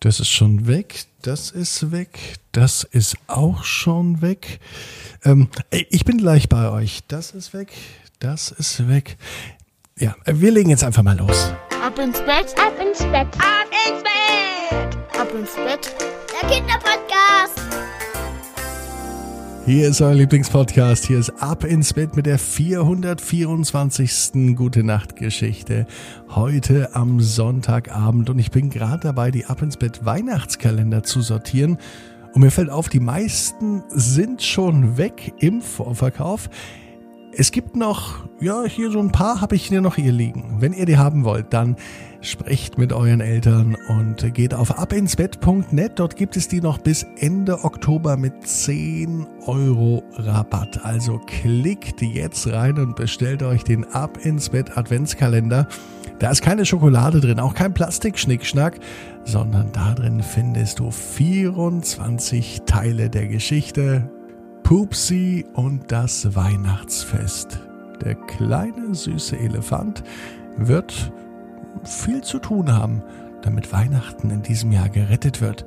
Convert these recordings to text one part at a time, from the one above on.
Das ist schon weg, das ist weg, das ist auch schon weg. Ähm, ich bin gleich bei euch. Das ist weg, das ist weg. Ja, wir legen jetzt einfach mal los. Ab ins Bett, ab ins Bett, ab ins Bett, ab ins Bett. Der Kinderpodcast. Hier ist euer Lieblingspodcast. Hier ist Ab ins Bett mit der 424. Gute Nacht Geschichte. Heute am Sonntagabend und ich bin gerade dabei, die Ab ins Bett Weihnachtskalender zu sortieren. Und mir fällt auf, die meisten sind schon weg im Vorverkauf. Es gibt noch, ja, hier so ein paar habe ich hier noch hier liegen. Wenn ihr die haben wollt, dann sprecht mit euren Eltern und geht auf abinsbett.net. Dort gibt es die noch bis Ende Oktober mit 10 Euro Rabatt. Also klickt jetzt rein und bestellt euch den Ab ins Bett Adventskalender. Da ist keine Schokolade drin, auch kein Plastikschnickschnack, sondern da drin findest du 24 Teile der Geschichte Pupsi und das Weihnachtsfest. Der kleine süße Elefant wird viel zu tun haben, damit Weihnachten in diesem Jahr gerettet wird.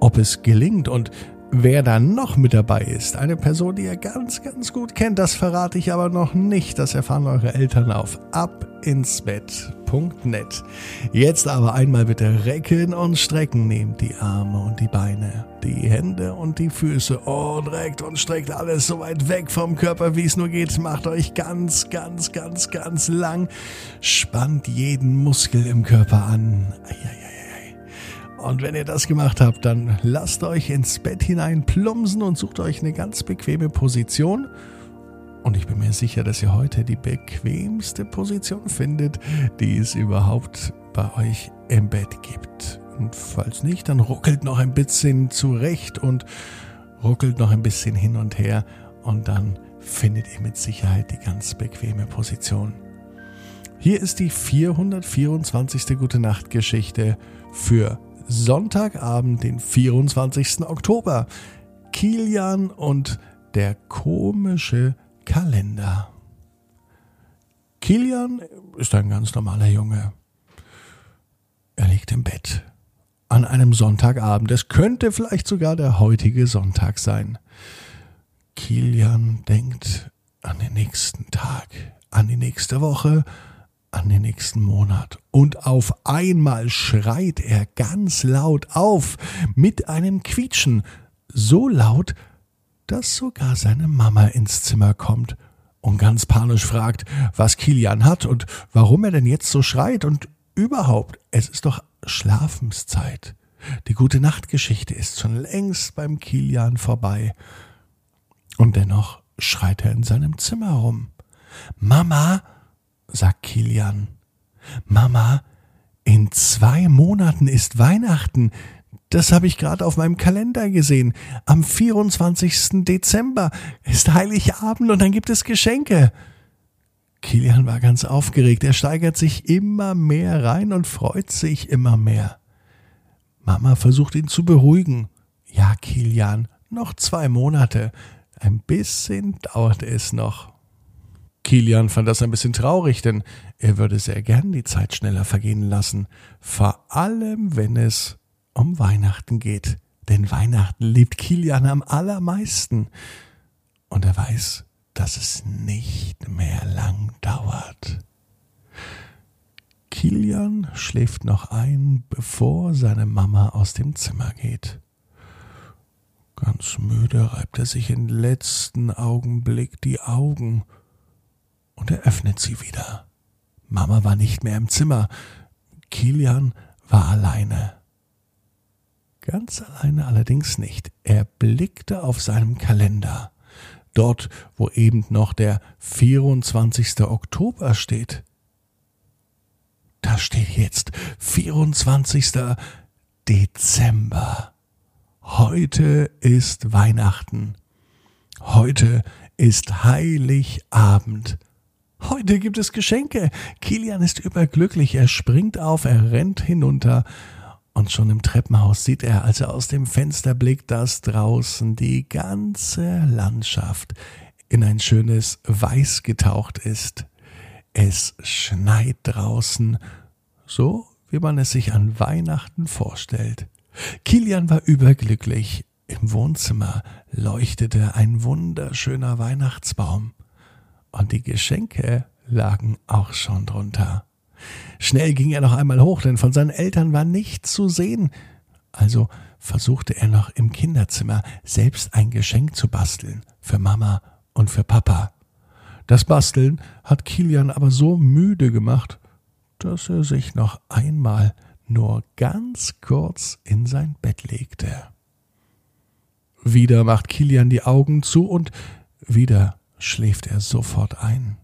Ob es gelingt und wer da noch mit dabei ist, eine Person, die ihr ganz, ganz gut kennt, das verrate ich aber noch nicht. Das erfahren eure Eltern auf abinsbett www.ftf.net. Jetzt aber einmal bitte recken und strecken. Nehmt die Arme und die Beine, die Hände und die Füße und reckt und streckt alles so weit weg vom Körper, wie es nur geht. Macht euch ganz, ganz, ganz, ganz lang. Spannt jeden Muskel im Körper an. Und wenn ihr das gemacht habt, dann lasst euch ins Bett hinein plumpsen und sucht euch eine ganz bequeme Position. Und ich bin mir sicher, dass ihr heute die bequemste Position findet, die es überhaupt bei euch im Bett gibt. Und falls nicht, dann ruckelt noch ein bisschen zurecht und ruckelt noch ein bisschen hin und her und dann findet ihr mit Sicherheit die ganz bequeme Position. Hier ist die 424. Gute Nacht Geschichte für Sonntagabend, den 24. Oktober. Kilian und der komische Kalender. Kilian ist ein ganz normaler Junge. Er liegt im Bett an einem Sonntagabend. Es könnte vielleicht sogar der heutige Sonntag sein. Kilian denkt an den nächsten Tag, an die nächste Woche, an den nächsten Monat. Und auf einmal schreit er ganz laut auf, mit einem Quietschen, so laut, dass sogar seine Mama ins Zimmer kommt und ganz panisch fragt, was Kilian hat und warum er denn jetzt so schreit und überhaupt, es ist doch Schlafenszeit. Die gute Nachtgeschichte ist schon längst beim Kilian vorbei. Und dennoch schreit er in seinem Zimmer rum. Mama, sagt Kilian, Mama, in zwei Monaten ist Weihnachten. Das habe ich gerade auf meinem Kalender gesehen. Am 24. Dezember ist Heiligabend und dann gibt es Geschenke. Kilian war ganz aufgeregt. Er steigert sich immer mehr rein und freut sich immer mehr. Mama versucht ihn zu beruhigen. Ja, Kilian, noch zwei Monate. Ein bisschen dauert es noch. Kilian fand das ein bisschen traurig, denn er würde sehr gern die Zeit schneller vergehen lassen, vor allem wenn es um Weihnachten geht. Denn Weihnachten liebt Kilian am allermeisten. Und er weiß, dass es nicht mehr lang dauert. Kilian schläft noch ein, bevor seine Mama aus dem Zimmer geht. Ganz müde reibt er sich im letzten Augenblick die Augen und er öffnet sie wieder. Mama war nicht mehr im Zimmer. Kilian war alleine. Ganz alleine allerdings nicht. Er blickte auf seinem Kalender. Dort, wo eben noch der 24. Oktober steht. Da steht jetzt 24. Dezember. Heute ist Weihnachten. Heute ist Heiligabend. Heute gibt es Geschenke. Kilian ist überglücklich. Er springt auf, er rennt hinunter und schon im Treppenhaus sieht er, als er aus dem Fenster blickt, dass draußen die ganze Landschaft in ein schönes Weiß getaucht ist. Es schneit draußen, so wie man es sich an Weihnachten vorstellt. Kilian war überglücklich. Im Wohnzimmer leuchtete ein wunderschöner Weihnachtsbaum. Und die Geschenke lagen auch schon drunter. Schnell ging er noch einmal hoch, denn von seinen Eltern war nichts zu sehen. Also versuchte er noch im Kinderzimmer selbst ein Geschenk zu basteln für Mama und für Papa. Das Basteln hat Kilian aber so müde gemacht, dass er sich noch einmal nur ganz kurz in sein Bett legte. Wieder macht Kilian die Augen zu und wieder schläft er sofort ein.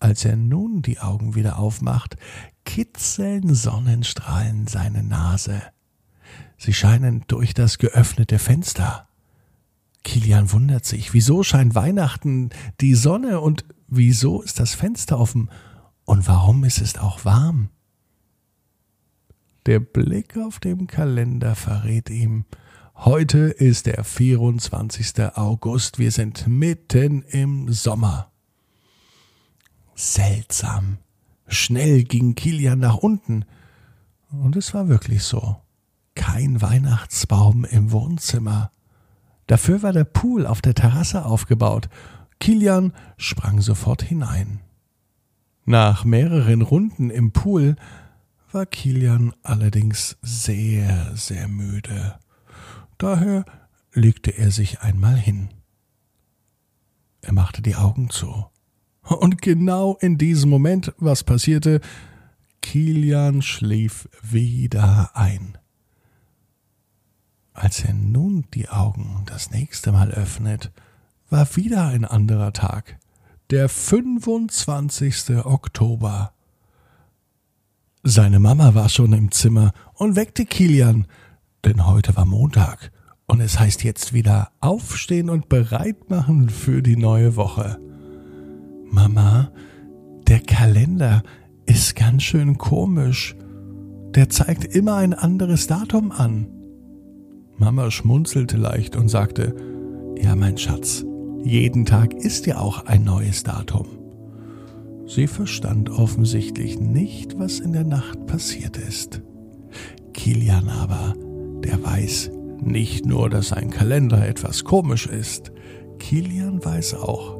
Als er nun die Augen wieder aufmacht, kitzeln Sonnenstrahlen seine Nase. Sie scheinen durch das geöffnete Fenster. Kilian wundert sich, wieso scheint Weihnachten die Sonne und wieso ist das Fenster offen und warum ist es auch warm? Der Blick auf den Kalender verrät ihm, heute ist der 24. August, wir sind mitten im Sommer. Seltsam. Schnell ging Kilian nach unten. Und es war wirklich so. Kein Weihnachtsbaum im Wohnzimmer. Dafür war der Pool auf der Terrasse aufgebaut. Kilian sprang sofort hinein. Nach mehreren Runden im Pool war Kilian allerdings sehr, sehr müde. Daher legte er sich einmal hin. Er machte die Augen zu. Und genau in diesem Moment, was passierte, Kilian schlief wieder ein. Als er nun die Augen das nächste Mal öffnet, war wieder ein anderer Tag, der 25. Oktober. Seine Mama war schon im Zimmer und weckte Kilian, denn heute war Montag und es heißt jetzt wieder aufstehen und bereit machen für die neue Woche. Mama, der Kalender ist ganz schön komisch. Der zeigt immer ein anderes Datum an. Mama schmunzelte leicht und sagte, ja mein Schatz, jeden Tag ist ja auch ein neues Datum. Sie verstand offensichtlich nicht, was in der Nacht passiert ist. Kilian aber, der weiß nicht nur, dass sein Kalender etwas komisch ist, Kilian weiß auch,